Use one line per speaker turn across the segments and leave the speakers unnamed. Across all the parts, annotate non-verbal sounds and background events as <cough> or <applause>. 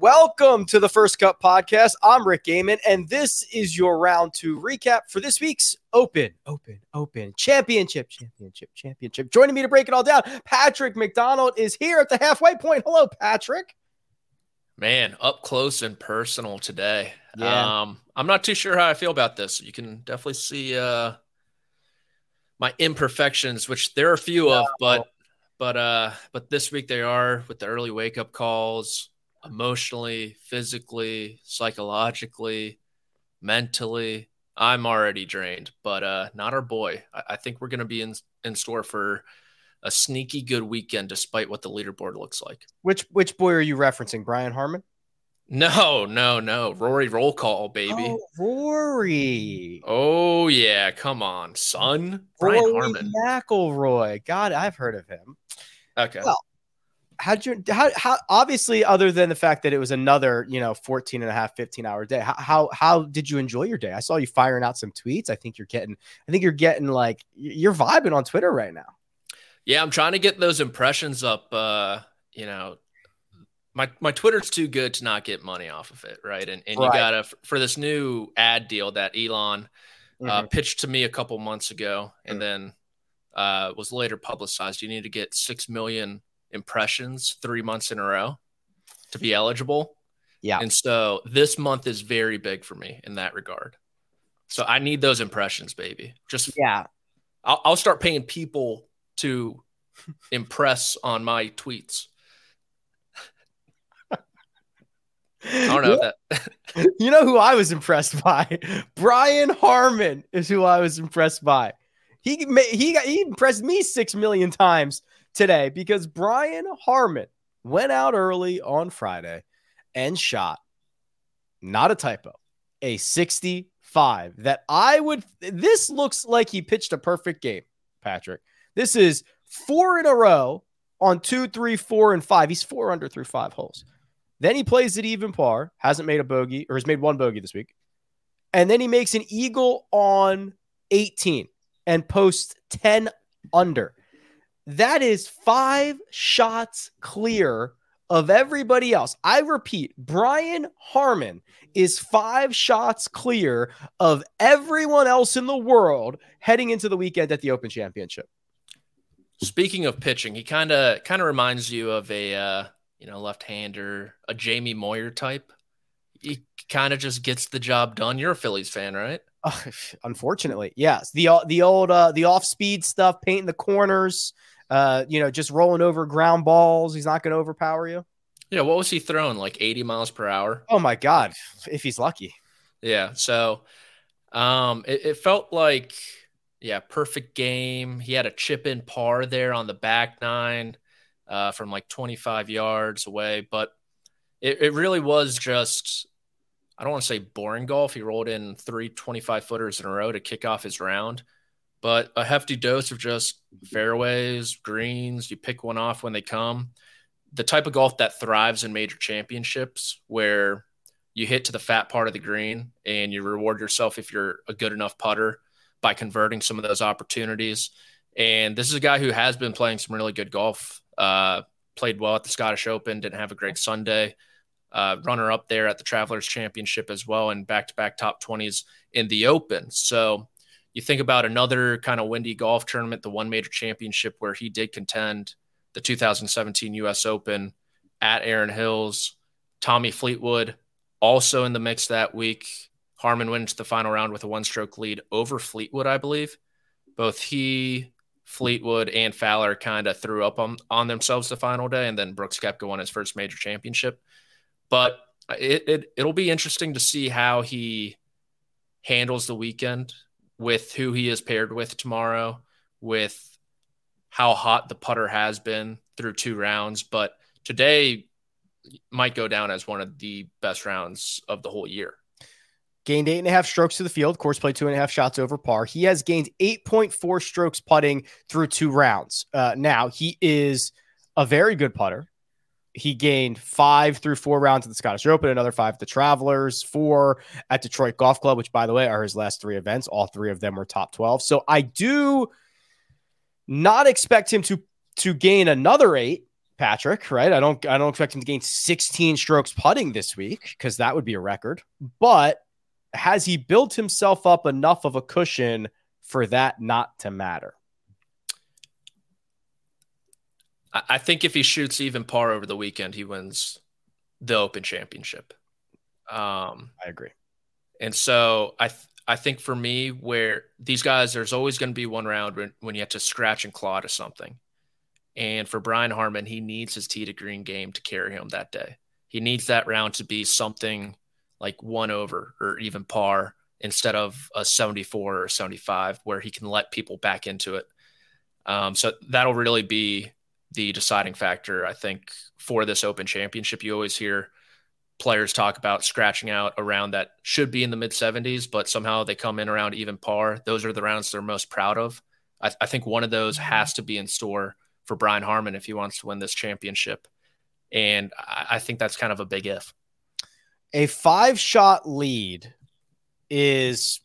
Welcome to the First Cut Podcast. I'm Rick Gehman, and this is your round two recap for this week's Open, Open, Open Championship, Championship, Championship. Joining me to break it all down, Patrick McDonald is here at the halfway point. Hello, Patrick.
Man, up close and personal today.
Yeah.
Um, I'm not too sure how I feel about this. You can definitely see uh, my imperfections, which there are a few of, but but uh, but this week they are with the early wake up calls emotionally, physically, psychologically, mentally. I'm already drained, but uh, not our boy. I, I think we're going to be in in store for a sneaky good weekend, despite what the leaderboard looks like.
Which which boy are you referencing? Brian Harman?
No, no, no. Rory roll call, baby.
Oh, Rory.
Oh yeah, come on, son. Brian
Rory
Harman.
McIlroy. God, I've heard of him.
Okay.
Well, how'd you how, how obviously other than the fact that it was another you know 14 and a half 15 hour day how, how how did you enjoy your day i saw you firing out some tweets i think you're getting i think you're getting like you're vibing on twitter right now
Yeah, I'm trying to get those impressions up. Uh, you know, my my Twitter's too good to not get money off of it, right? And and you gotta for this new ad deal that Elon uh,
Mhm.
pitched to me a couple months ago, and
Mhm.
then uh, was later publicized. You need to get six million impressions three months in a row to be eligible.
Yeah.
and so this month is very big for me in that regard. So I need those impressions, baby. Just
yeah
I'll, I'll start paying people to <laughs> impress on my tweets. I don't know if that. <laughs>
you know who i was impressed by brian harman is who i was impressed by he he got he impressed me six million times today because brian harman went out early on friday and shot not a typo a 65 that i would this looks like he pitched a perfect game patrick this is four in a row on two three four and five he's four under through five holes then he plays at even par, hasn't made a bogey or has made one bogey this week. And then he makes an eagle on 18 and posts 10 under. That is five shots clear of everybody else. I repeat, Brian Harman is five shots clear of everyone else in the world heading into the weekend at the Open Championship.
Speaking of pitching, he kind of kind of reminds you of a uh, you know left-hander, a Jamie Moyer type. He kind of just gets the job done. You're a Phillies fan, right?
Uh, <laughs> unfortunately, yes. The the old uh, the off speed stuff, painting the corners, uh, you know, just rolling over ground balls. He's not going to overpower you.
Yeah. What was he throwing? Like 80 miles per hour.
Oh my god, if he's lucky.
Yeah. So um it, it felt like yeah, perfect game. He had a chip in par there on the back nine uh from like 25 yards away, but it, it really was just I don't want to say boring golf. He rolled in three 25 footers in a row to kick off his round, but a hefty dose of just fairways, greens. You pick one off when they come. The type of golf that thrives in major championships where you hit to the fat part of the green and you reward yourself if you're a good enough putter by converting some of those opportunities. And this is a guy who has been playing some really good golf. Uh, played well at the Scottish Open, didn't have a great Sunday. Uh, runner up there at the Travelers Championship as well, and back to back top 20s in the Open. So you think about another kind of windy golf tournament, the one major championship where he did contend the 2017 US Open at Erin Hills. Tommy Fleetwood also in the mix that week. Harman wins the final round with a one stroke lead over Fleetwood, I believe. Both he, Fleetwood, and Fowler kind of threw up on, on themselves the final day, and then Brooks Koepka won his first major championship. But it, it it'll be interesting to see how he handles the weekend with who he is paired with tomorrow, with how hot the putter has been through two rounds. But today might go down as one of the best rounds of the whole year.
Gained eight and a half strokes to the field. Course play two and a half shots over par. He has gained 8.4 strokes putting through two rounds. Uh, now, he is a very good putter he gained five through four rounds at the Scottish Open, another five at the Travelers, four at Detroit Golf Club, which, by the way, are his last three events. All three of them were top 12. So I do not expect him to to gain another eight, Patrick, right? I don't I don't expect him to gain 16 strokes putting this week because that would be a record. But has he built himself up enough of a cushion for that not to matter?
I think if he shoots even par over the weekend, he wins the Open Championship.
Um, I agree.
And so I th- I think for me, where these guys, there's always going to be one round when, when you have to scratch and claw to something. And for Brian Harman, he needs his tee to green game to carry him that day. He needs that round to be something like one over or even par instead of a 74 or 75, where he can let people back into it. Um, so that'll really be the deciding factor, I think, for this Open Championship. You always hear players talk about scratching out around that should be in the mid 70s, but somehow they come in around even par. Those are the rounds they're most proud of. I, I think one of those mm-hmm. has to be in store for Brian Harman if he wants to win this championship. And I, I think that's kind of a big if.
A five shot lead is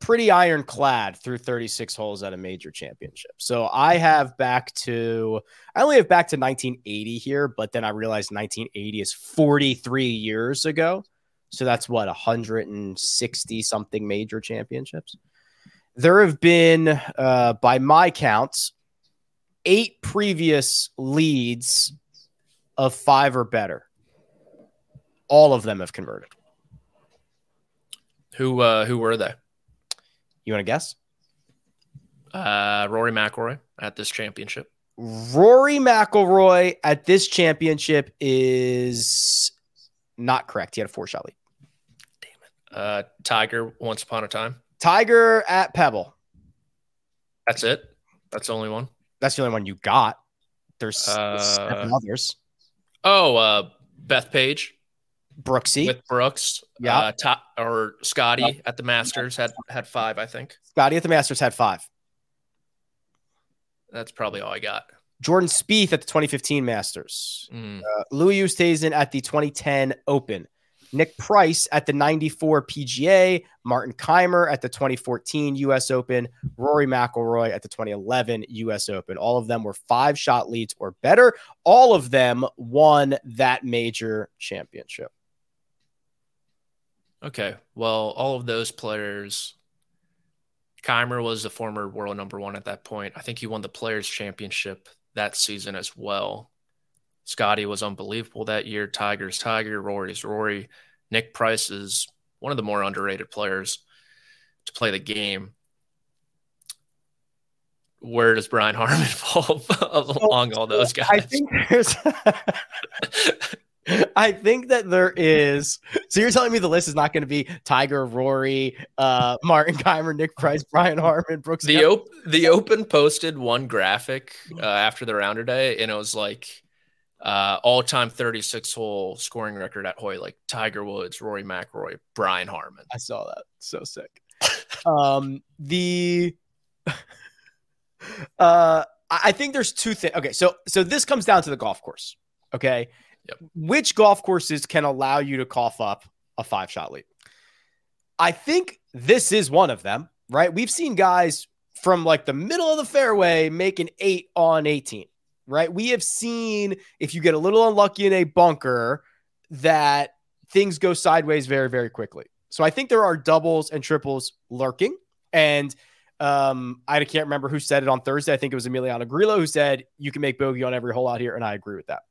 pretty ironclad through 36 holes at a major championship. So I have back to, I only have back to 1980 here, but then I realized 1980 is 43 years ago. So that's what, 160 something major championships. There have been, uh, by my counts, eight previous leads of five or better. All of them have converted.
Who uh, who were they?
You want to guess?
Uh, Rory McIlroy at this championship.
Rory McIlroy at this championship is not correct. He had a four shot lead.
Damn it. Uh, Tiger once upon a time.
Tiger at Pebble.
That's it. That's the only one.
That's the only one you got. There's uh, seven others.
Oh, uh, Bethpage.
Brooksy
with Brooks.
Yeah,
uh, top, or Scottie yep. at the Masters had had five, I think.
Scottie at the Masters had five.
That's probably all I got.
Jordan Spieth at the 2015 Masters.
Mm.
Uh, Louis Oosthuizen at the 2010 Open. Nick Price at the 94 PGA, Martin Kaymer at the 2014 US Open, Rory McIlroy at the 2011 US Open. All of them were five shot leads or better. All of them won that major championship.
Okay. Well, all of those players, Kaymer was the former world number one at that point. I think he won the Players' Championship that season as well. Scottie was unbelievable that year. Tiger's Tiger, Rory's Rory. Nick Price is one of the more underrated players to play the game. Where does Brian Harman <laughs> fall <laughs> along all those guys?
I think there's <laughs> <laughs> I think that there is. So you're telling me the list is not going to be Tiger, Rory, uh, <laughs> Martin Kaymer, Nick Price, Brian Harman, Brooks.
The op- the Open posted one graphic uh, after the rounder day, and it was like uh, all time 36 hole scoring record at Hoy, like Tiger Woods, Rory McIlroy, Brian Harman.
I saw that. So sick. <laughs> um, the uh, I think there's two things. Okay, so so this comes down to the golf course. Okay
Yep.
Which golf courses can allow you to cough up a five shot lead? I think this is one of them, right? We've seen guys from like the middle of the fairway make an eight on 18, right? We have seen if you get a little unlucky in a bunker that things go sideways very, very quickly. So I think there are doubles and triples lurking. And um, I can't remember who said it on Thursday. I think it was Emiliano Grillo who said you can make bogey on every hole out here, and I agree with that.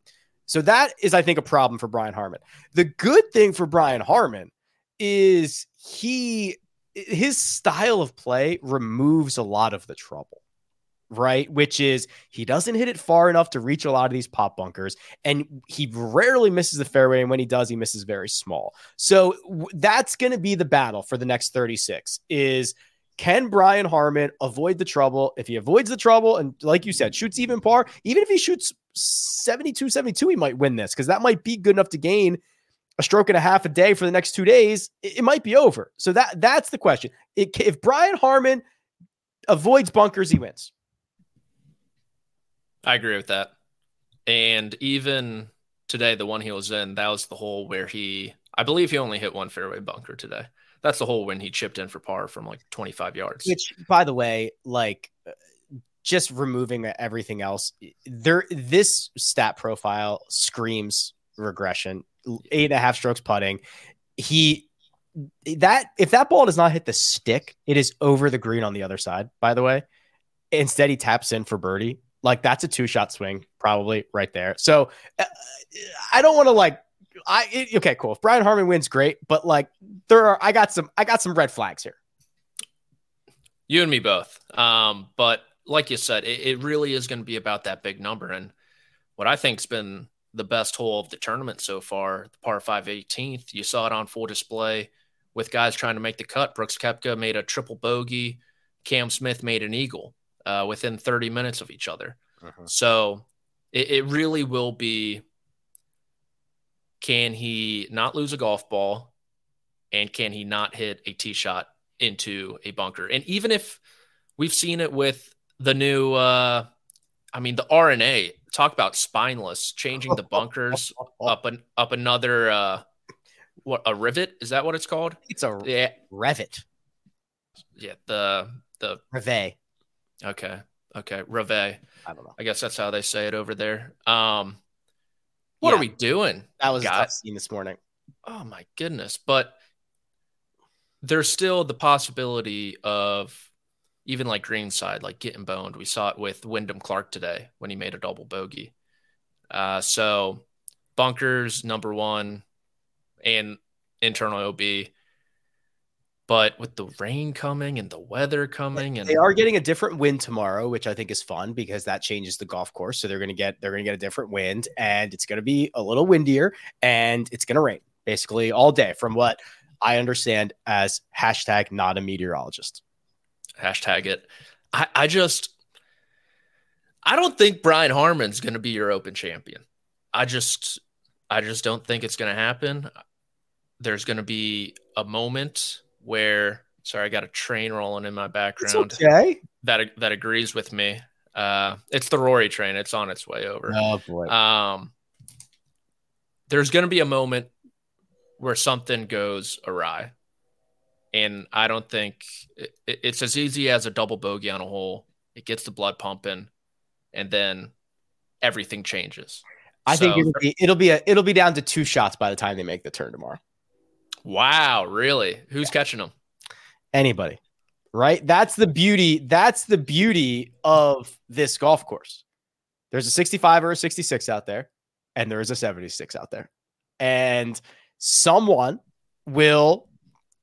So that is, I think, a problem for Brian Harman. The good thing for Brian Harman is he his style of play removes a lot of the trouble right? Which is he doesn't hit it far enough to reach a lot of these pop bunkers, and he rarely misses the fairway. And when he does, he misses very small. So that's going to be the battle for the next 36 is can Brian Harman avoid the trouble? If he avoids the trouble and, like you said, shoots even par, even if he shoots 72, 72, he might win this because that might be good enough to gain a stroke and a half a day for the next two days. It, it might be over. So that that's the question. It, if Brian Harman avoids bunkers, he wins.
I agree with that. And even today, the one he was in, that was the hole where he, I believe he only hit one fairway bunker today that's the hole when he chipped in for par from like 25 yards.
Which, by the way, like just removing everything else, there this stat profile screams regression. Eight and a half strokes putting. He that if that ball does not hit the stick, it is over the green on the other side. By the way, instead he taps in for birdie. Like that's a two shot swing, probably right there. So uh, I don't want to like I it, okay, cool. If Brian Harman wins, great. But like, there are I got some I got some red flags here.
You and me both. Um, but like you said, it, it really is going to be about that big number. And what I think's been the best hole of the tournament so far, the par five 18th. You saw it on full display with guys trying to make the cut. Brooks Koepka made a triple bogey. Cam Smith made an eagle uh, within 30 minutes of each other. Uh-huh. So it, it really will be can he not lose a golf ball? And can he not hit a tee shot into a bunker? And even if we've seen it with the new, uh, I mean, the R&A, talk about spineless, changing the bunkers <laughs> up an, up another, uh, what a rivet is that what it's called?
It's a yeah. revet.
Yeah, the the
revet.
Okay, okay, revet.
I don't know.
I guess that's how they say it over there. Um, what yeah. are we doing?
That was guys? a tough scene this morning.
Oh my goodness. But there's still the possibility of even like Greenside, like getting boned. We saw it with Wyndham Clark today when he made a double bogey. Uh, so bunkers, number one, and internal OB. But with the rain coming and the weather coming, and
they are getting a different wind tomorrow, which I think is fun because that changes the golf course. So they're going to get they're going to get a different wind, and it's going to be a little windier, and it's going to rain basically all day, from what I understand as hashtag not a meteorologist.
Hashtag it. I, I just I don't think Brian Harman's going to be your Open champion. I just I just don't think it's going to happen. There's going to be a moment where sorry, I got a train rolling in my background.
It's okay.
That that agrees with me. Uh, it's the Rory train. It's on its way over.
Oh boy.
Um, there's going to be a moment where something goes awry, and I don't think it, it's as easy as a double bogey on a hole. It gets the blood pumping, and then everything changes.
I so, think it'll be, it'll be a it'll be down to two shots by the time they make the turn tomorrow.
Wow, really? Who's catching them?
Anybody. Right? That's the beauty. That's the beauty of this golf course. There's a 65 or a 66 out there, and there is a 76 out there. And someone will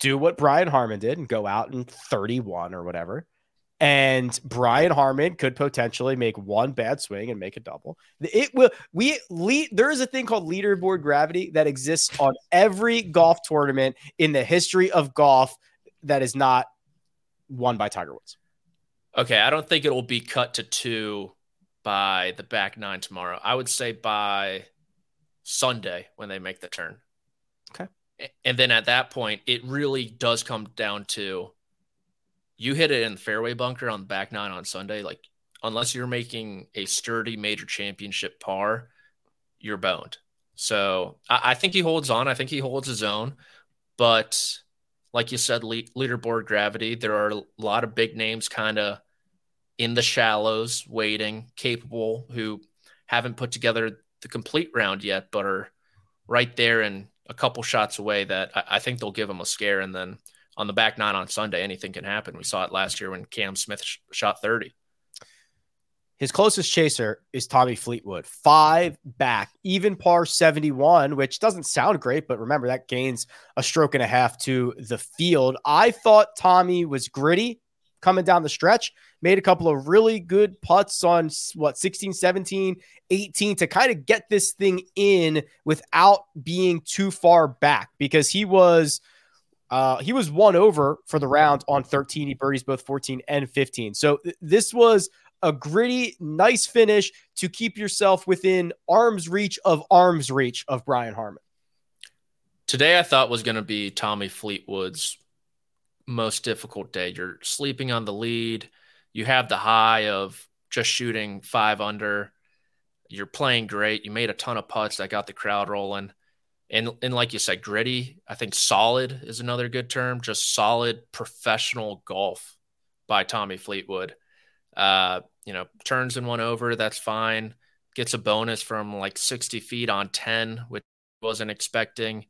do what Brian Harman did and go out in 31 or whatever and Brian Harman could potentially make one bad swing and make a double. It will we lead there is a thing called leaderboard gravity that exists on every golf tournament in the history of golf that is not won by Tiger Woods.
Okay, I don't think it will be cut to 2 by the back 9 tomorrow. I would say by Sunday when they make the turn.
Okay.
And then at that point, it really does come down to you hit it in the fairway bunker on the back nine on Sunday, like unless you're making a sturdy major championship par, you're boned. So I, I think he holds on. I think he holds his own. But like you said, le- leaderboard gravity, there are a lot of big names kind of in the shallows, waiting, capable, who haven't put together the complete round yet, but are right there and a couple shots away that I, I think they'll give him a scare. And then on the back nine on Sunday, anything can happen. We saw it last year when Cam Smith sh- shot 30.
His closest chaser is Tommy Fleetwood, five back, even par 71, which doesn't sound great, but remember that gains a stroke and a half to the field. I thought Tommy was gritty coming down the stretch, made a couple of really good putts on what 16, 17, 18 to kind of get this thing in without being too far back because he was. Uh, he was one over for the round on 13. He birdies both 14 and 15. So th- this was a gritty, nice finish to keep yourself within arm's reach of arm's reach of Brian Harman.
Today, I thought was going to be Tommy Fleetwood's most difficult day. You're sleeping on the lead. You have the high of just shooting five under. You're playing great. You made a ton of putts that got the crowd rolling. And, and like you said, gritty. I think solid is another good term. Just solid professional golf by Tommy Fleetwood. Uh, you know, turns in one over, that's fine. Gets a bonus from like 60 feet on 10, which wasn't expecting.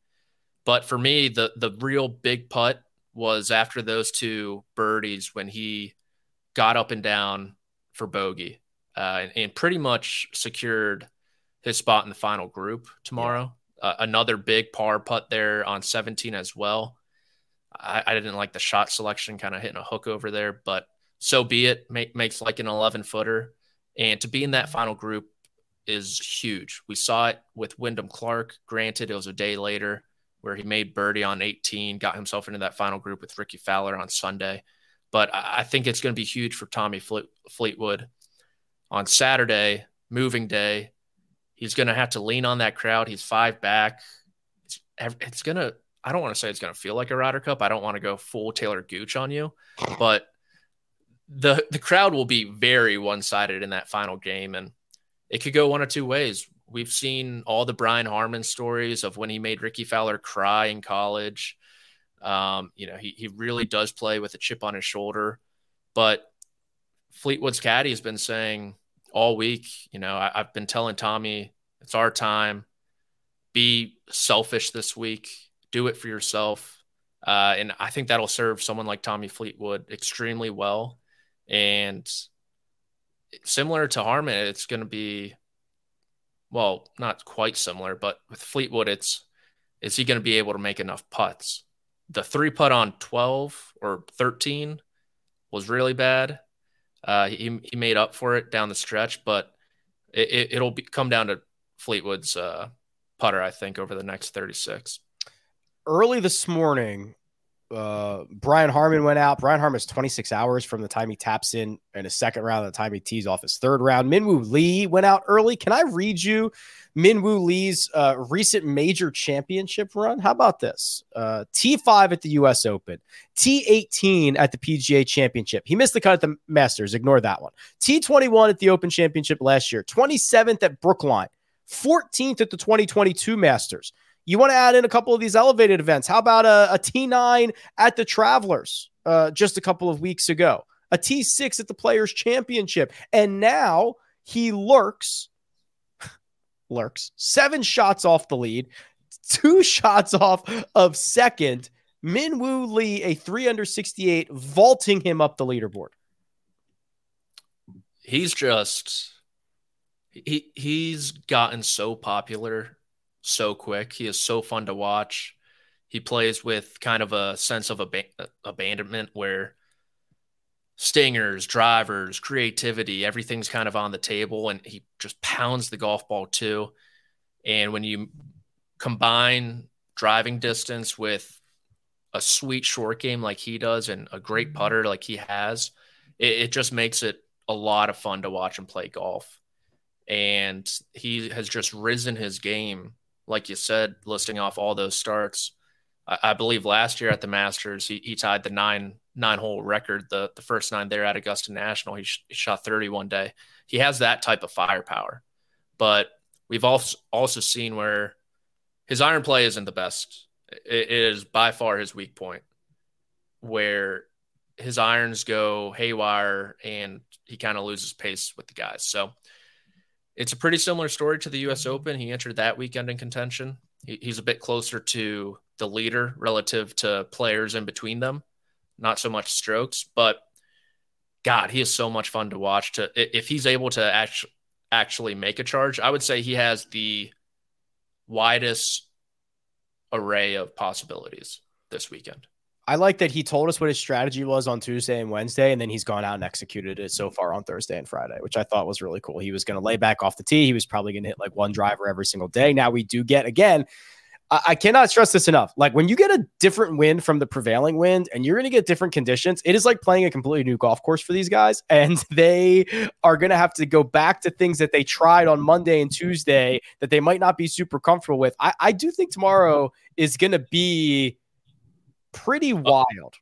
But for me, the the real big putt was after those two birdies when he got up and down for bogey uh, and, and, pretty much secured his spot in the final group tomorrow. Yeah. Uh, another big par putt there on 17 as well. I, I didn't like the shot selection, kind of hitting a hook over there, but so be it. Make, makes like an 11 footer. And to be in that final group is huge. We saw it with Wyndham Clark. Granted, it was a day later where he made birdie on 18, got himself into that final group with Rickie Fowler on Sunday. But I think it's going to be huge for Tommy Fleetwood on Saturday, moving day. He's going to have to lean on that crowd. He's five back. It's, it's going to, I don't want to say it's going to feel like a Ryder Cup. I don't want to go full Talor Gooch on you, but the the crowd will be very one sided in that final game, and it could go one or two ways. We've seen all the Brian Harman stories of when he made Rickie Fowler cry in college. Um, you know, he he really does play with a chip on his shoulder, but Fleetwood's caddy has been saying all week. You know, I, I've been telling Tommy it's our time. Be selfish this week. Do it for yourself. Uh, and I think that'll serve someone like Tommy Fleetwood extremely well. And similar to Harman, it's going to be, well, not quite similar, but with Fleetwood, it's is he going to be able to make enough putts? The three putt on 12 or 13 was really bad. Uh, he, he made up for it down the stretch, but it, will come down to Fleetwood's uh, putter, I think, over the next 36.
Early this morning, uh, Brian Harman went out. Brian Harman is 26 hours from the time he taps in in a second round, the time he tees off his third round. Min Woo Lee went out early. Can I read you Min Woo Lee's uh, recent major championship run? How about this? Uh, T5 at the U.S. Open, T18 at the PGA Championship. He missed the cut at the Masters. Ignore that one. T21 at the Open Championship last year, 27th at Brookline, 14th at the 2022 Masters. You want to add in a couple of these elevated events. How about a a T9 at the Travelers uh, just a couple of weeks ago? A T6 at the Players Championship. And now he lurks, <laughs> lurks, seven shots off the lead, two <laughs> shots off of second. Min Woo Lee, a 3 under 68, vaulting him up the leaderboard.
He's just he he's gotten so popular so quick. He is so fun to watch. He plays with kind of a sense of ab- abandonment where stingers, drivers, creativity, everything's kind of on the table, and he just pounds the golf ball too. And when you combine driving distance with a sweet short game like he does and a great mm-hmm. putter like he has, it, it just makes it a lot of fun to watch him play golf. And he has just risen his game like you said, listing off all those starts. I, I believe last year at the Masters, he, he tied the nine nine hole record, the the first nine there at Augusta National. He, sh- he shot 30 one day. He has that type of firepower, but we've also also seen where his iron play isn't the best. it, it is by far his weak point, where his irons go haywire and he kind of loses pace with the guys. So it's a pretty similar story to the US mm-hmm. Open. He entered that weekend in contention. He, he's a bit closer to the leader relative to players in between them, not so much strokes, but God, he is so much fun to watch. To if he's able to actually actually make a charge, I would say he has the widest array of possibilities this weekend.
I like that he told us what his strategy was on Tuesday and Wednesday, and then he's gone out and executed it so far on Thursday and Friday, which I thought was really cool. He was going to lay back off the tee. He was probably going to hit like one driver every single day. Now we do get again. I, cannot stress this enough. Like when you get a different wind from the prevailing wind and you're going to get different conditions, it is like playing a completely new golf course for these guys. <laughs> And they are going to have to go back to things that they tried on Monday and Tuesday that they might not be super comfortable with. I, I do think tomorrow is going to be pretty wild.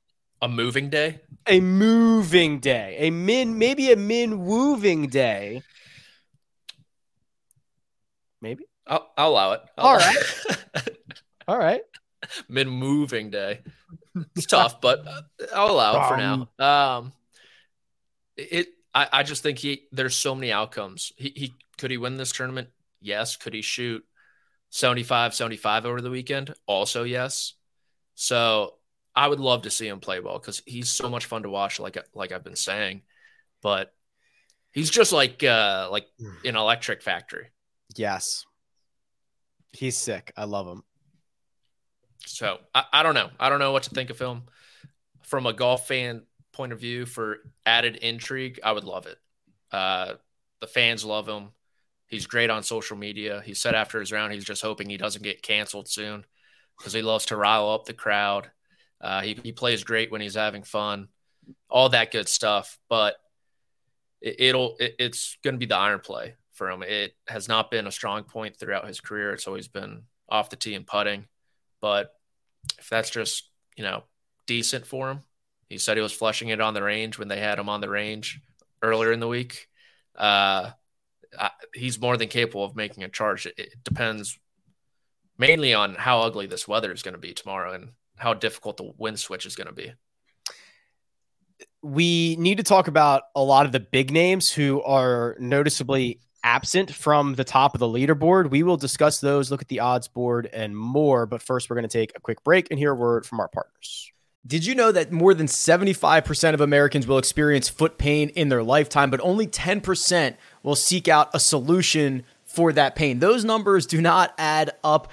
A moving day?
A moving day. A min, maybe a min moving day. Maybe.
I'll, I'll allow it.
I'll All allow right. It. <laughs> All right.
Min moving day. <laughs> It's tough, but I'll allow it for now. Um, it. I, I just think he. There's so many outcomes. He, he could he win this tournament? Yes. Could he shoot 75, 75 over the weekend? Also, yes. So I would love to see him play well because he's so much fun to watch. Like like I've been saying, but he's just like uh like <sighs> an electric factory.
Yes, he's sick. I love him.
So I, I don't know. I don't know what to think of him from a golf fan point of view. For added intrigue, I would love it. Uh, the fans love him. He's great on social media. He said after his round, he's just hoping he doesn't get canceled soon because he loves to rile up the crowd. Uh, he, he plays great when he's having fun, all that good stuff. But it, will it, it's going to be the iron play for him. It has not been a strong point throughout his career. It's always been off the tee and putting. But if that's just you know decent for him, he said he was flushing it on the range when they had him on the range earlier in the week. Uh, he's more than capable of making a charge. It, it depends mainly on how ugly this weather is going to be tomorrow and how difficult the win switch is going to be.
We need to talk about a lot of the big names who are noticeably absent from the top of the leaderboard. We will discuss those, look at the odds board, and more. But first, we're going to take a quick break and hear a word from our partners.
Did you know that more than 75% of Americans will experience foot pain in their lifetime, but only 10% will seek out a solution for that pain. Those numbers do not add up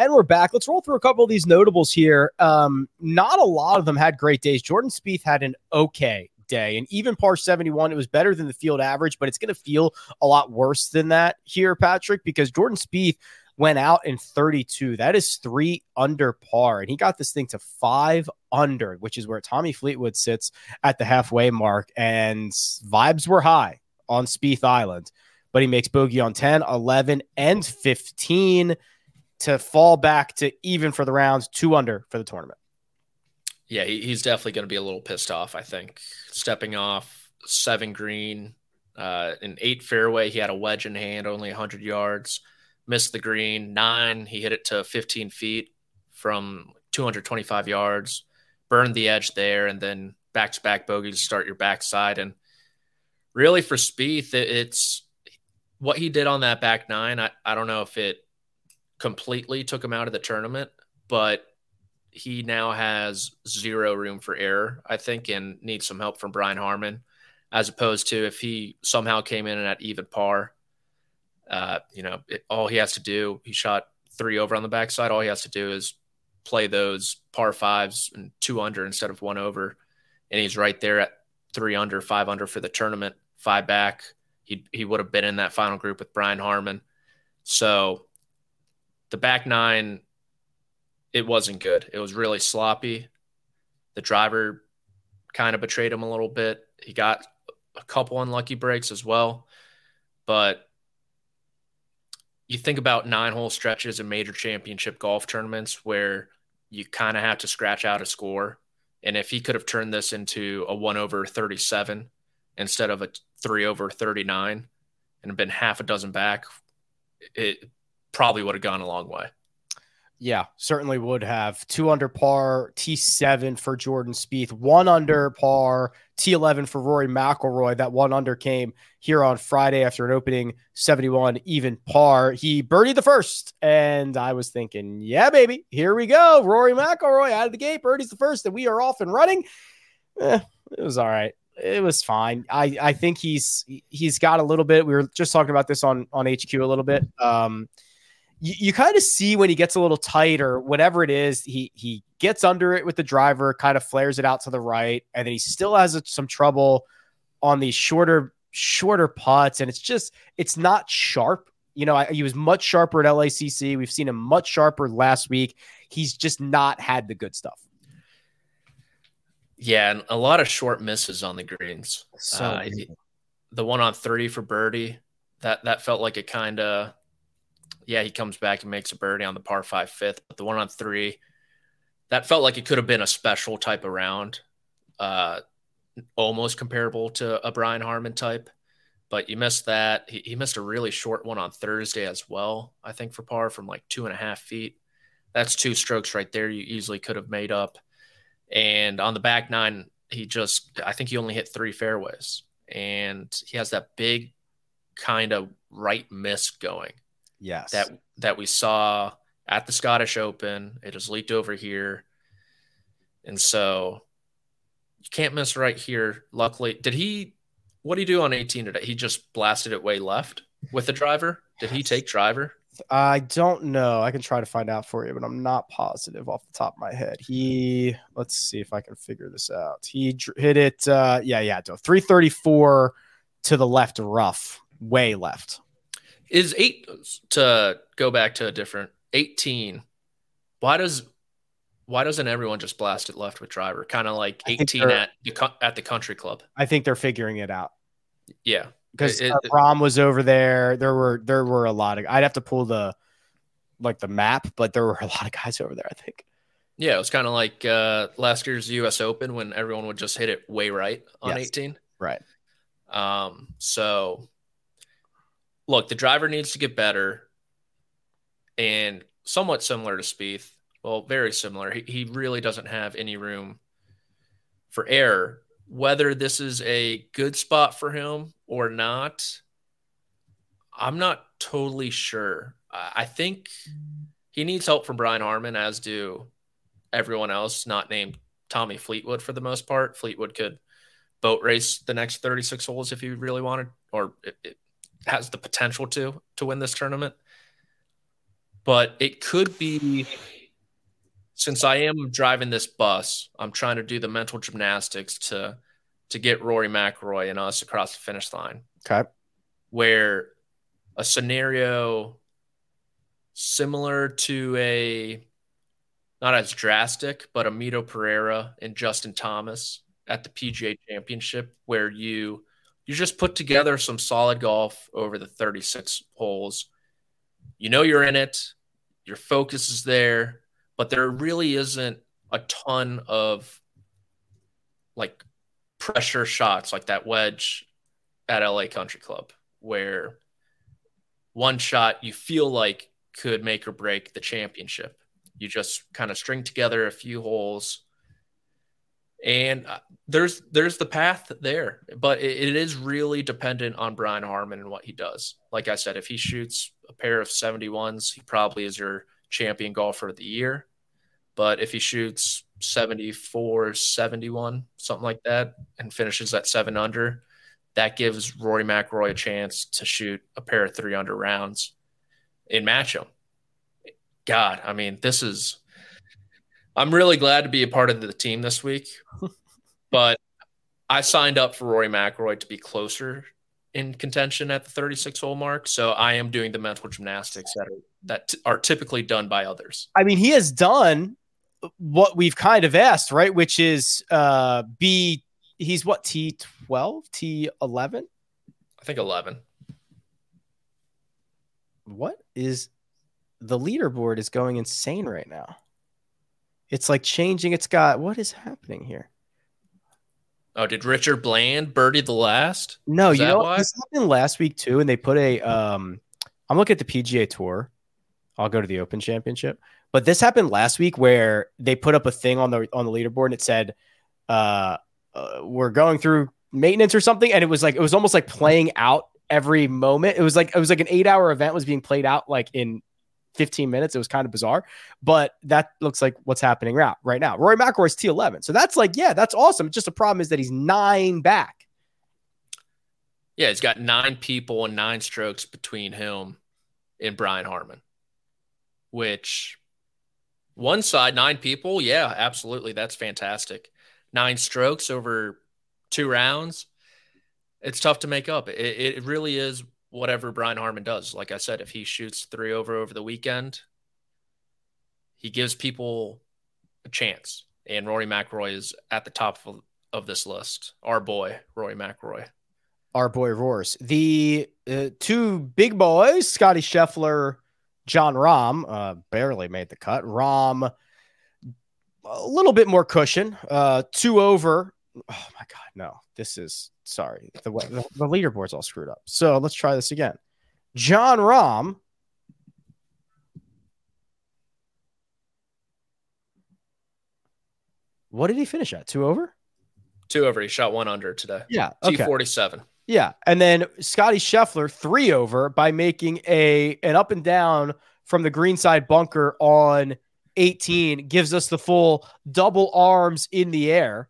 And we're back. Let's roll through a couple of these notables here. Um, not a lot of them had great days. Jordan Spieth had an okay day, and even par 71, it was better than the field average, but it's going to feel a lot worse than that here, Patrick, because Jordan Spieth went out in 32. That is three under par. And he got this thing to five under, which is where Tommy Fleetwood sits at the halfway mark. And vibes were high on Spieth Island. But he makes bogey on 10, 11, and 15 to fall back to even for the rounds, two under for the tournament.
Yeah, he's definitely going to be a little pissed off, I think. Stepping off seven green, uh, an eight fairway. He had a wedge in hand, only 100 yards missed the green. Nine, he hit it to 15 feet from 225 yards, burned the edge there, and then back to back bogey to start your backside. And really for Spieth, it's what he did on that back nine. I, I don't know if it completely took him out of the tournament, but he now has zero room for error, I think, and needs some help from Brian Harman, as opposed to if he somehow came in and at even par uh, you know, it, all he has to do, he shot three over on the backside. All he has to do is play those par fives and two under instead of one over. And he's right there at three under, five under for the tournament, five back. He, he would have been in that final group with Brian Harman. So the back nine, it wasn't good. It was really sloppy. The driver kind of betrayed him a little bit. He got a couple unlucky breaks as well. But you think about nine hole stretches in major championship golf tournaments where you kind of have to scratch out a score. And if he could have turned this into a one over 37 instead of a three over 39 and been half a dozen back, it probably would have gone a long way.
Yeah, certainly would have. Two under par, T7 for Jordan Spieth, one under par, T11 for Rory McIlroy. That one under came here on Friday after an opening 71 even par. He birdied the first, and I was thinking, yeah, baby, here we go. Rory McIlroy out of the gate, birdies the first, and we are off and running. Eh, it was all right. It was fine. I I think he's he's got a little bit. We were just talking about this on on HQ a little bit. Um you, you kind of see when he gets a little tight or whatever it is, he he gets under it with the driver, kind of flares it out to the right, and then he still has a, some trouble on these shorter shorter putts, and it's just it's not sharp. You know, I, he was much sharper at LACC. We've seen him much sharper last week. He's just not had the good stuff.
Yeah, and a lot of short misses on the greens.
So uh,
the one on three for birdie that that felt like it kind of yeah, he comes back and makes a birdie on the par five fifth, but the one on three, that felt like it could have been a special type of round, uh, almost comparable to a Brian Harman type. But you missed that. He, he missed a really short one on Thursday as well, I think, for par from like two and a half feet. That's two strokes right there you easily could have made up. And on the back nine, he just, I think he only hit three fairways. And he has that big kind of right miss going
Yes.
That that we saw at the Scottish Open. It has leaked over here. And so you can't miss right here. Luckily, did he what did he do on 18 today? He just blasted it way left with the driver. Did he take driver?
I don't know. I can try to find out for you, but I'm not positive off the top of my head. He, let's see if I can figure this out. He hit it. Uh, yeah, yeah, 334 to the left, rough, way left.
Is eight to go back to a different 18? Why does why doesn't everyone just blast it left with driver? Kind of like 18 at the at the country club.
I think they're figuring it out.
Yeah,
because uh, Rahm was over there. There were there were a lot of. I'd have to pull the like the map, but there were a lot of guys over there. I think.
Yeah, it was kind of like uh, last year's U.S. Open when everyone would just hit it way right on yes. 18.
Right.
Um. So look, the driver needs to get better and somewhat similar to Spieth. Well, very similar. He, he really doesn't have any room for error. whether this is a good spot for him or not, I'm not totally sure. I think he needs help from Brian Harman, as do everyone else, not named Tommy Fleetwood for the most part. Fleetwood could boat race the next 36 holes if he really wanted, or it, it has the potential to to win this tournament. But it could be since I am driving this bus, I'm trying to do the mental gymnastics to to get Rory McIlroy and us across the finish line.
Okay.
Where a scenario similar to a not as drastic, but a Mito Pereira and Justin Thomas at the PGA Championship, where you you just put together some solid golf over the 36 holes. You know you're in it. Your focus is there but there really isn't a ton of like pressure shots like that wedge at LA Country Club where one shot you feel like could make or break the championship. You just kind of string together a few holes and uh, there's there's the path there, but it, it is really dependent on Brian Harman and what he does. Like I said, if he shoots a pair of 71s, he probably is your champion golfer of the year. But if he shoots 74, 71, something like that, and finishes at seven under, that gives Rory McIlroy a chance to shoot a pair of three under rounds in him. God, I mean, this is. I'm really glad to be a part of the team this week, <laughs> but I signed up for Rory McIlroy to be closer in contention at the 36 hole mark. So I am doing the mental gymnastics that are that t- are typically done by others.
I mean, he has done what we've kind of asked, right? Which is uh be he's what T twelve, T eleven?
I think eleven.
What is the leaderboard is going insane right now. It's like changing. It's got what is happening here?
Oh, did Richard Bland birdie the last?
No, is you know why? this happened last week too, and they put a um I'm looking at the PGA tour. I'll go to the Open Championship. But this happened last week where they put up a thing on the on the leaderboard and it said, uh, uh, "We're going through maintenance or something," and it was like it was almost like playing out every moment. It was like it was like an eight hour event was being played out like in 15 minutes. It was kind of bizarre, but that looks like what's happening right, now. Rory McIlroy's T11. So that's like, yeah, that's awesome. just a problem is that he's nine back.
Yeah, he's got nine people and nine strokes between him and Brian Harman, which one side, nine people. Yeah, absolutely. That's fantastic. Nine strokes over two rounds. It's tough to make up. It, it really is whatever Brian Harman does. Like I said, if he shoots three over over the weekend, he gives people a chance. And Rory McIlroy is at the top of, of this list. Our boy, Rory McIlroy.
Our boy roars. The uh, two big boys, Scottie Scheffler Jon Rahm uh, barely made the cut. Rahm, a little bit more cushion, uh, two over. Oh my God, no, this is sorry. The, the, the leaderboard's all screwed up. So let's try this again. Jon Rahm. What did he finish at? Two over?
Two over. He shot one under today.
Yeah.
Okay. T47.
Yeah, and then Scottie Scheffler three over by making a an up and down from the greenside bunker on 18 gives us the full double arms in the air.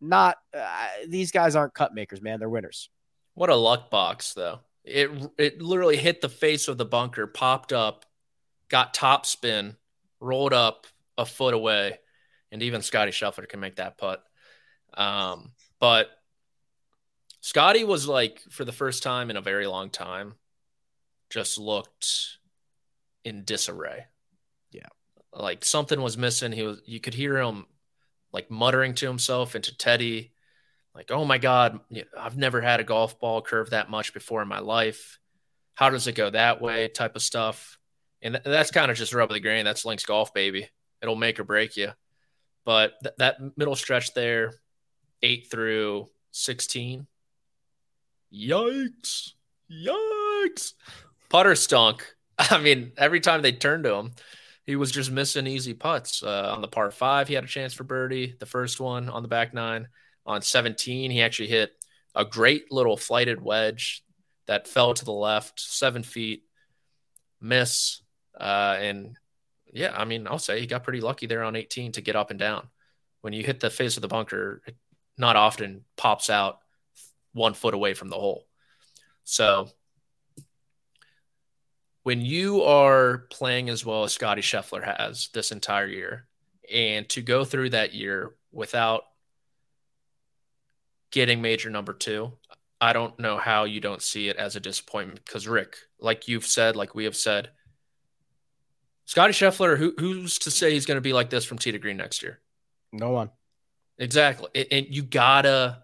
Not uh, these guys aren't cut makers, man. They're winners.
What a luck box though. It it literally hit the face of the bunker, popped up, got top spin, rolled up a foot away, and even Scottie Scheffler can make that putt. Um, but Scottie was like, for the first time in a very long time, just looked in disarray.
Yeah.
Like something was missing. He was, you could hear him like muttering to himself and to Teddy, like, oh my God, I've never had a golf ball curve that much before in my life. How does it go that way? Type of stuff. And th- that's kind of just rub of the grain. That's Links golf, baby. It'll make or break you. But th- that middle stretch there, eight through 16, Yikes. Yikes. Putter stunk. <laughs> I mean, every time they turned to him, he was just missing easy putts. Uh, on the par five, he had a chance for birdie. The first one on the back nine. on 17. He actually hit a great little flighted wedge that fell to the left, seven feet, miss. Uh, and yeah, I mean, I'll say he got pretty lucky there on 18 to get up and down. When you hit the face of the bunker, it not often pops out one foot away from the hole. So when you are playing as well as Scottie Scheffler has this entire year, and to go through that year without getting major number two, I don't know how you don't see it as a disappointment. Because Rick, like you've said, like we have said, Scottie Scheffler, who, who's to say he's going to be like this from tee to green next year?
No one.
Exactly, and you gotta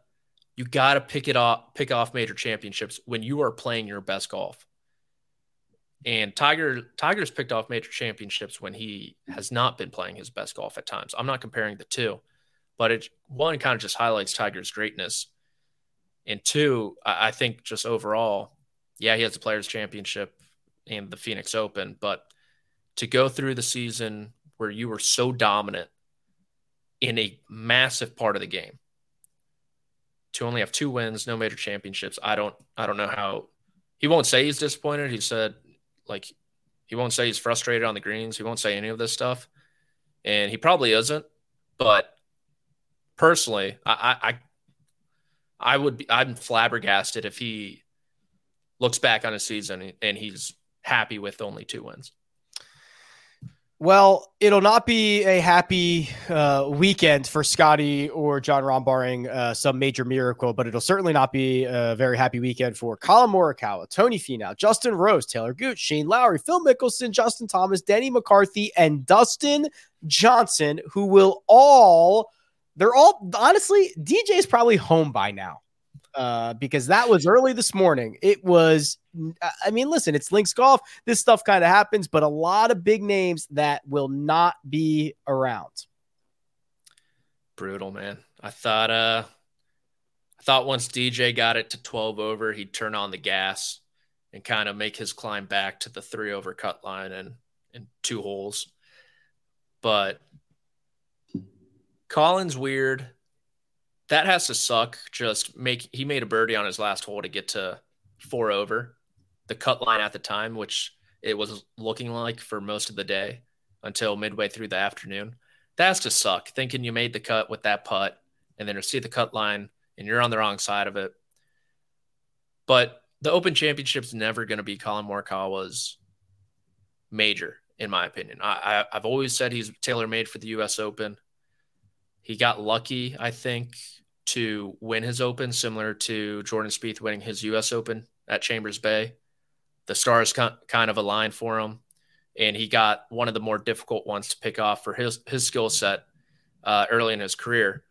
you gotta pick it off, pick off major championships when you are playing your best golf. And Tiger Tiger's picked off major championships when he has not been playing his best golf at times. I'm not comparing the two, but it one kind of just highlights Tiger's greatness. And two, I, I think just overall, yeah, he has the players championship and the Phoenix Open, but to go through the season where you were so dominant in a massive part of the game to only have two wins, no major championships. I don't I don't know how he won't say he's disappointed. He said like he won't say he's frustrated on the greens. He won't say any of this stuff. And he probably isn't. But personally, I I I would be I'm flabbergasted if he looks back on his season and he's happy with only two wins.
Well, it'll not be a happy uh, weekend for Scottie or Jon Rahm, barring uh, some major miracle, but it'll certainly not be a very happy weekend for Collin Morikawa, Tony Finau, Justin Rose, Talor Gooch, Shane Lowry, Phil Mickelson, Justin Thomas, Denny McCarthy, and Dustin Johnson, who will all, they're all, honestly, DJ is probably home by now uh, because that was early this morning. It was, I mean, listen, it's Links Golf. This stuff kind of happens, but a lot of big names that will not be around.
Brutal, man. I thought, uh, I thought once DJ got it to 12 over, he'd turn on the gas and kind of make his climb back to the three over cut line and, and two holes. But Collin's weird that has to suck. Just make he made a birdie on his last hole to get to four over the cut line at the time, which it was looking like for most of the day until midway through the afternoon. That has to suck thinking you made the cut with that putt and then you see the cut line and you're on the wrong side of it. But the Open Championship's never going to be Collin Morikawa's major, in my opinion. I, I, have always said he's tailor made for the U.S. Open. He got lucky, I think, to win his Open, similar to Jordan Spieth winning his U.S. Open at Chambers Bay. The stars kind of aligned for him, and he got one of the more difficult ones to pick off for his his skill set uh, early in his career.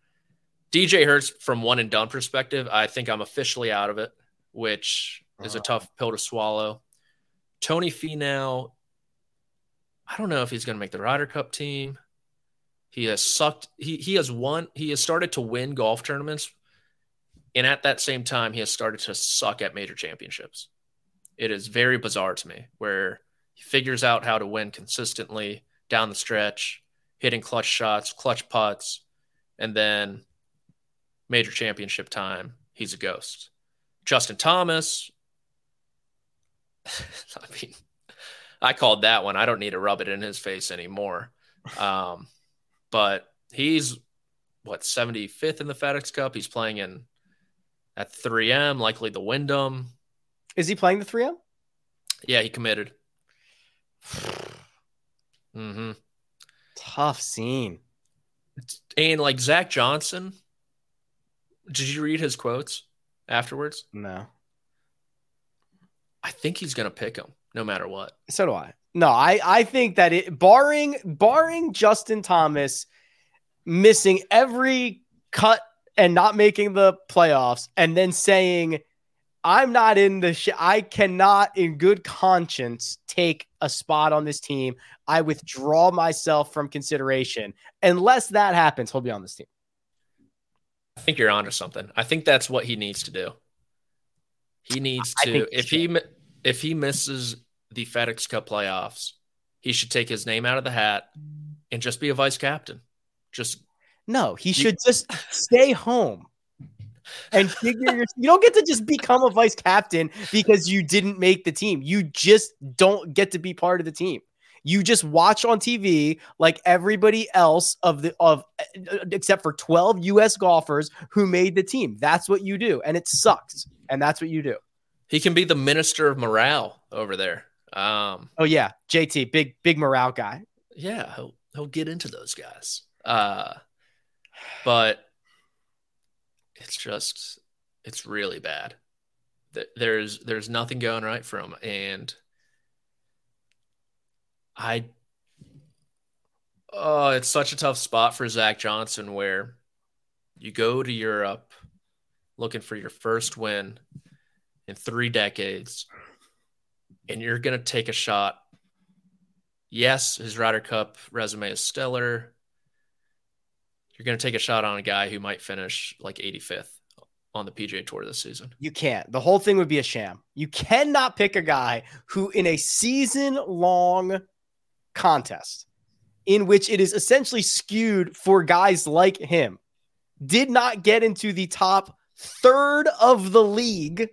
DJ Hurts, from one and done perspective, I think I'm officially out of it, which is a tough pill to swallow. Tony Finau, I don't know if he's going to make the Ryder Cup team. He has sucked. He he has won. He has started to win golf tournaments, and at that same time, he has started to suck at major championships. It is very bizarre to me where he figures out how to win consistently down the stretch, hitting clutch shots, clutch putts, and then major championship time, he's a ghost. Justin Thomas, <laughs> I mean, I called that one. I don't need to rub it in his face anymore. Um, but he's what 75th in the FedEx Cup. He's playing in at 3M, likely the Wyndham.
Is he playing the 3M?
Yeah, he committed. <sighs>
mm-hmm. Tough scene.
And like Zach Johnson, did you read his quotes afterwards?
No.
I think he's gonna pick him no matter what.
So do I. No, I I think that it barring barring Justin Thomas missing every cut and not making the playoffs and then saying I'm not in the sh- I cannot in good conscience take a spot on this team. I withdraw myself from consideration. Unless that happens, he'll be on this team.
I think you're onto something. I think that's what he needs to do. He needs to if he if he misses the FedEx Cup playoffs, he should take his name out of the hat and just be a vice captain. Just
no, he should just stay home. and figure your you don't get to just become a vice captain because you didn't make the team. You just don't get to be part of the team. You just watch on TV like everybody else of the of except for 12 US golfers who made the team. That's what you do and it sucks. And that's what you do.
He can be the minister of morale over there. Um
Oh yeah, JT, big big morale guy.
Yeah, he'll he'll get into those guys. Uh but it's just it's really bad. There's there's nothing going right for him and I oh, it's such a tough spot for Zach Johnson where you go to Europe looking for your first win in three decades, and you're gonna take a shot. Yes, his Ryder Cup resume is stellar. You're gonna take a shot on a guy who might finish like 85th on the PGA Tour this season.
You can't. The whole thing would be a sham. You cannot pick a guy who, in a season long contest in which it is essentially skewed for guys like him, did not get into the top third of the league,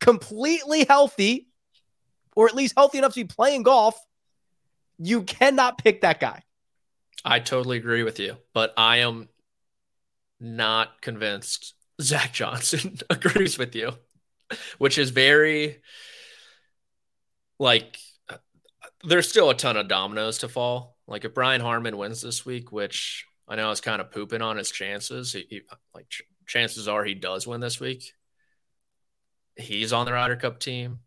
completely healthy, or at least healthy enough to be playing golf. You cannot pick that guy.
I totally agree with you, but I am not convinced Zach Johnson <laughs> agrees with you, which is very like there's still a ton of dominoes to fall. Like if Brian Harman wins this week, which I know is kind of pooping on his chances, he, he, like ch- chances are he does win this week. He's on the Ryder Cup team.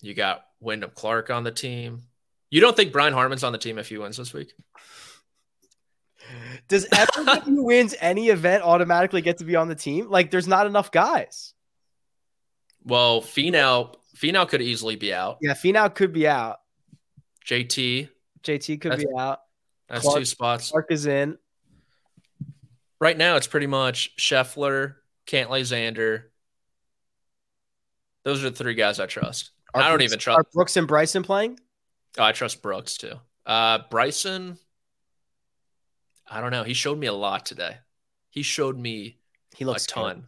You got Wyndham Clark on the team. You don't think Brian Harman's on the team if he wins this week?
Does <laughs> everyone who wins any event automatically get to be on the team? Like, there's not enough guys.
Well, Finau, Finau could easily be out.
Yeah, Finau could be out.
JT,
JT could
That's-
be out.
that's
Clark-
two spots.
Clark is in.
Right now, it's pretty much Scheffler, Cantlay, Xander. Those are the three guys I trust.
Are
I don't
Brooks-
even trust.
Are Brooks and Bryson playing?
Oh, I trust Brooks too. Uh, Bryson, I don't know. He showed me a lot today. He showed me
He looks
a ton.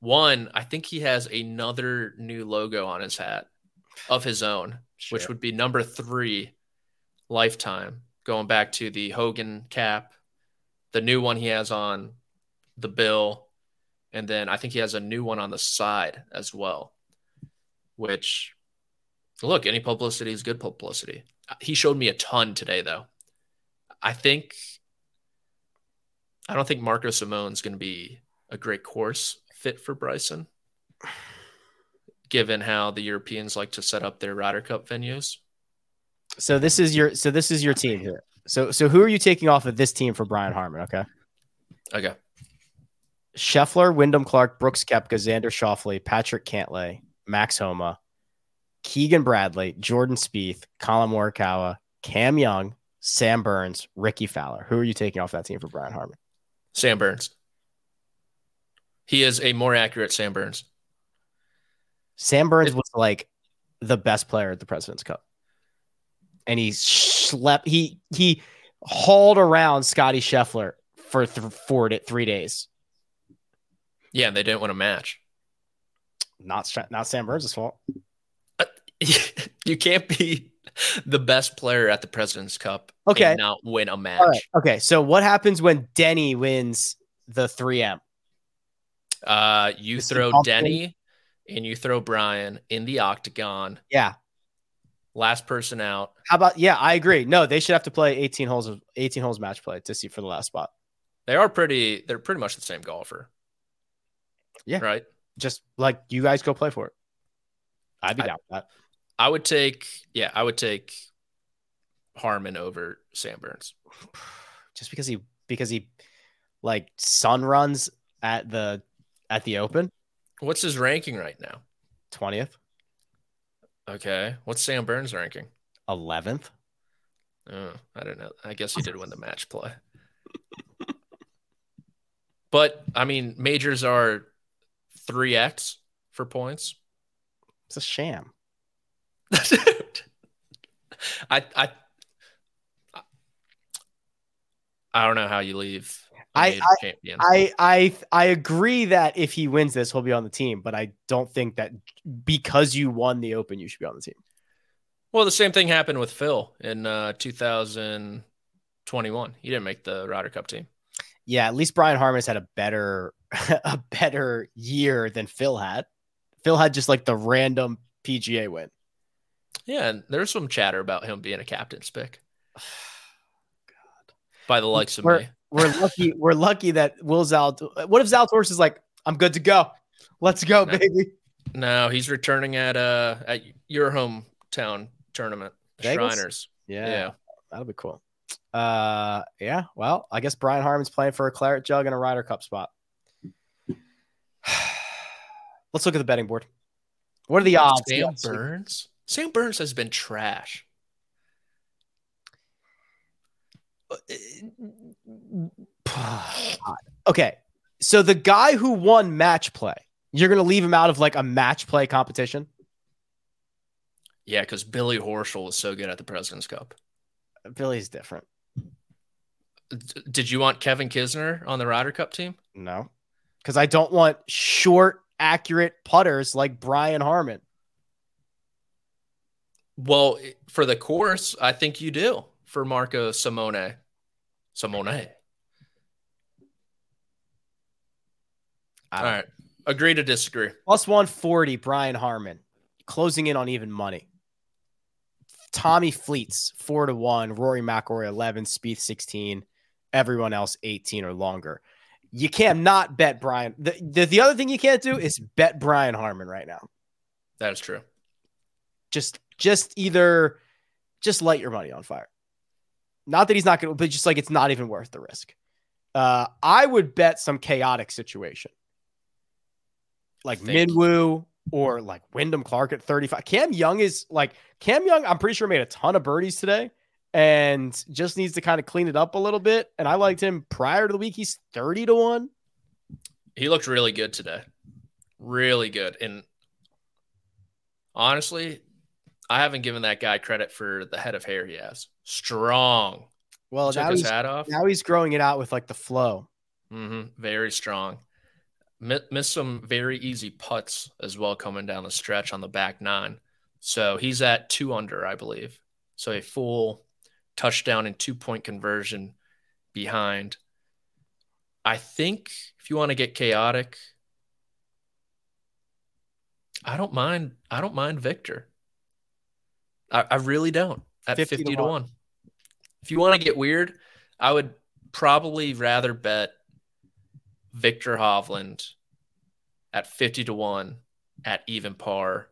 One, I think he has another new logo on his hat of his own, which would be number three lifetime, going back to the Hogan cap, the new one he has on the bill, and then I think he has a new one on the side as well. Which, look, any publicity is good publicity. Uh, he showed me a ton today, though. I think, I don't think Marco Simone's going to be a great course fit for Bryson, given how the Europeans like to set up their Ryder Cup venues.
So this is your so this is your team here. So so who are you taking off of this team for Brian Harman? Okay.
Okay.
Scheffler, Wyndham Clark, Brooks Koepka, Xander Schauffele, Patrick Cantlay, Max Homa, Keegan Bradley, Jordan Spieth, Collin Morikawa, Cam Young, Sam Burns, Rickie Fowler. Who are you taking off that team for Brian Harman?
Sam Burns. He is a more accurate Sam Burns.
Sam Burns was like the best player at the President's Cup. And he slept he he hauled around Scottie Scheffler for th- four to three days.
Yeah, and they didn't win a match.
Not not Sam Burns' fault. <laughs>
you can't be the best player at the President's Cup
Okay.
and not win a match.
Right. Okay. So what happens when Denny wins the 3M?
Uh, you
Mr.
throw Denny and you throw Brian in the octagon.
Yeah.
Last person out.
How about yeah, I agree. No, they should have to play 18 holes of 18 holes match play to see for the last spot.
They are pretty. They're pretty much the same golfer.
Yeah.
Right.
Just like you guys go play for it. I'd be
I-
down with that.
I would take. Yeah, I would take Harman over Sam Burns. <sighs>
Just because he because he like sun runs at the at the open
What's his ranking right now?
20th,
Okay. What's Sam Burns ranking?
11th.
Oh, I don't know. I guess he did win the match play. <laughs> But I mean, majors are three X for points.
It's a sham.
I I I don't know how you leave
I-
champion.
I I I agree that if he wins this, he'll be on the team, but I don't think that because you won the Open, you should be on the team.
well, the same thing happened with Phil in uh, 2021. He didn't make the Ryder Cup team.
Yeah, at least Brian Harman's had a better <laughs> a better year than Phil had. Phil had just like the random PGA win.
Yeah, and there's some chatter about him being a captain's pick. <sighs> God, By the likes of
We're-
me. <laughs>
We're lucky. we're lucky that Will Zalt. What if Zalatoris is like, I'm good to go. Let's go,
No.
baby.
No, he's returning at uh at your hometown tournament,
Vegas?
Shriners.
Yeah,
Yeah.
that'll be cool. Uh, yeah. Well, I guess Brian Harman's playing for a claret jug and a Ryder Cup spot. <sighs> Let's look at the betting board. What are the odds?
Sam Burns. Sam Burns has been trash. <sighs>
okay. So the guy who won match play, you're gonna leave him out of like a match play competition.
Yeah, because Billy Horschel was so good at the President's Cup.
Billy's different.
D- did you want Kevin Kisner on the Ryder Cup team?
No, because I don't want short, accurate putters like Brian Harman.
Well, for the course, I think you do for Marco Simone. Simone. All right. Agree to disagree.
Plus 140, Brian Harman, closing in on even money. Tommy Fleets, 4 to 1. Rory McIlroy, 11. Spieth, 16. Everyone else, 18 or longer. You can't not bet Brian. The, the, the other thing you can't do is bet Brian Harman right now.
That is true.
Just, just either, just light your money on fire. Not that he's not going to, but just like it's not even worth the risk. Uh, I would bet some chaotic situation like
Think.
Min Woo or like Wyndham Clark at 35. Cam Young is like Cam Young, I'm pretty sure made a ton of birdies today and just needs to kind of clean it up a little bit. And I liked him prior to the week. He's 30 to 1.
He looked really good today. Really good. And honestly, I haven't given that guy credit for the head of hair he has. Strong.
Well,
Took
now
his
he's,
hat off.
now he's growing it out with like the flow.
hmm Very strong. Mi- Missed some very easy putts as well coming down the stretch on the back nine. So he's at two under, I believe. So a full touchdown and two point conversion behind. I think if you want to get chaotic, I don't mind. I don't mind Viktor. I, I really don't. At
50
50,
to
to,
1.
1. If you want to get weird, I would probably rather bet Viktor Hovland at 50 to 1 at even par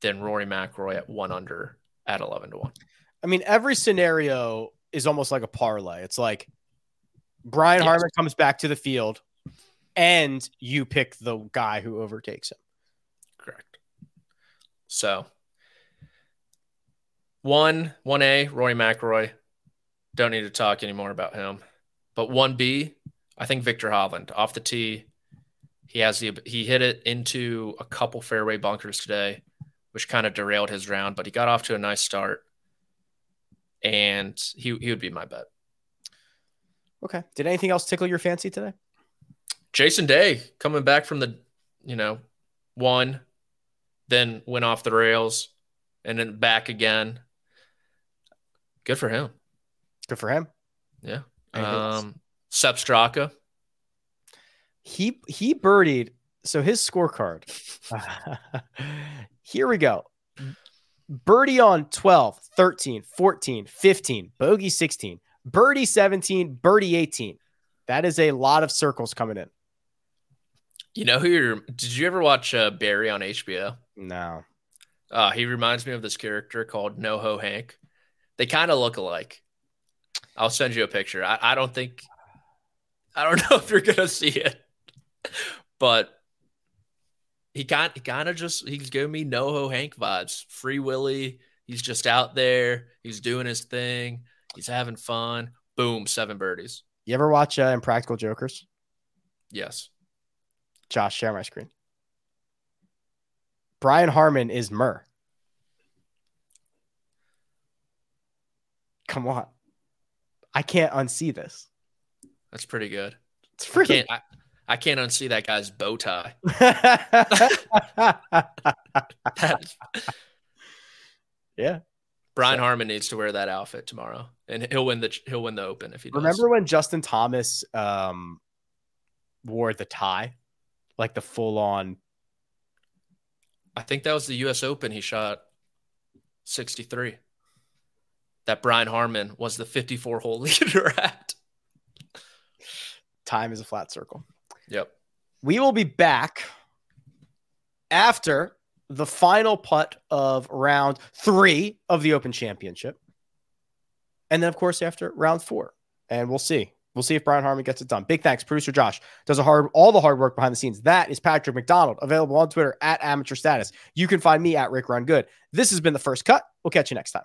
than Rory McIlroy at 1 under at 11 to 1.
I mean, every scenario is almost like a parlay. It's like Brian
Yes.
Harman comes back to the field and you pick the guy who overtakes him.
Correct. So, one, 1A, Rory McIlroy. Don't need to talk anymore about him. But 1B, I think Viktor Hovland off the tee. He has the he hit it into a couple fairway bunkers today, which kind of derailed his round, but he got off to a nice start. And he he would be my bet.
Okay. Did anything else tickle your fancy today?
Jason Day coming back from the, you know, one, then went off the rails, and then back again. Good for him.
Good for him.
Yeah.
Anything?
Um, Sepp Straka.
He he birdied. So his scorecard. <laughs> <laughs> Here we go. Birdie on 12, 13, 14, 15, bogey 16, birdie 17, birdie 18. That is a lot of circles coming in.
You know who you're, did you ever watch uh, Barry on HBO?
No.
Uh, he reminds me of this character called NoHo Hank. They kind of look alike. I'll send you a picture. I, I don't think, I don't <laughs> know if you're going to see it, but he kind he kind of just he's giving me NoHo Hank vibes. Free Willy. He's just out there. He's doing his thing. He's having fun. Boom, seven birdies.
You ever watch uh, Impractical Jokers?
Yes.
Josh, share my screen. Brian Harman is Murr. Come on. I can't unsee this.
That's pretty good.
It's
I can't. I, I can't unsee that guy's bow tie. That's- <laughs>
yeah.
Brian Harman needs to wear that outfit tomorrow, and he'll win the he'll win the Open if he does.
Remember when Justin Thomas um wore the tie? Like the full on
I think that was the U.S. Open. He shot sixty three. That Brian Harman was the fifty four hole <laughs> leader at.
time is a flat circle.
Yep.
We will be back after the final putt of round three of the Open Championship. And then, of course, after round four. And we'll see. We'll see if Brian Harman gets it done. Big thanks. Producer Josh does a hard all the hard work behind the scenes. That is Patrick McDonald, available on Twitter at amateur status. You can find me at Rick Run Good. This has been the first cut. We'll catch you next time.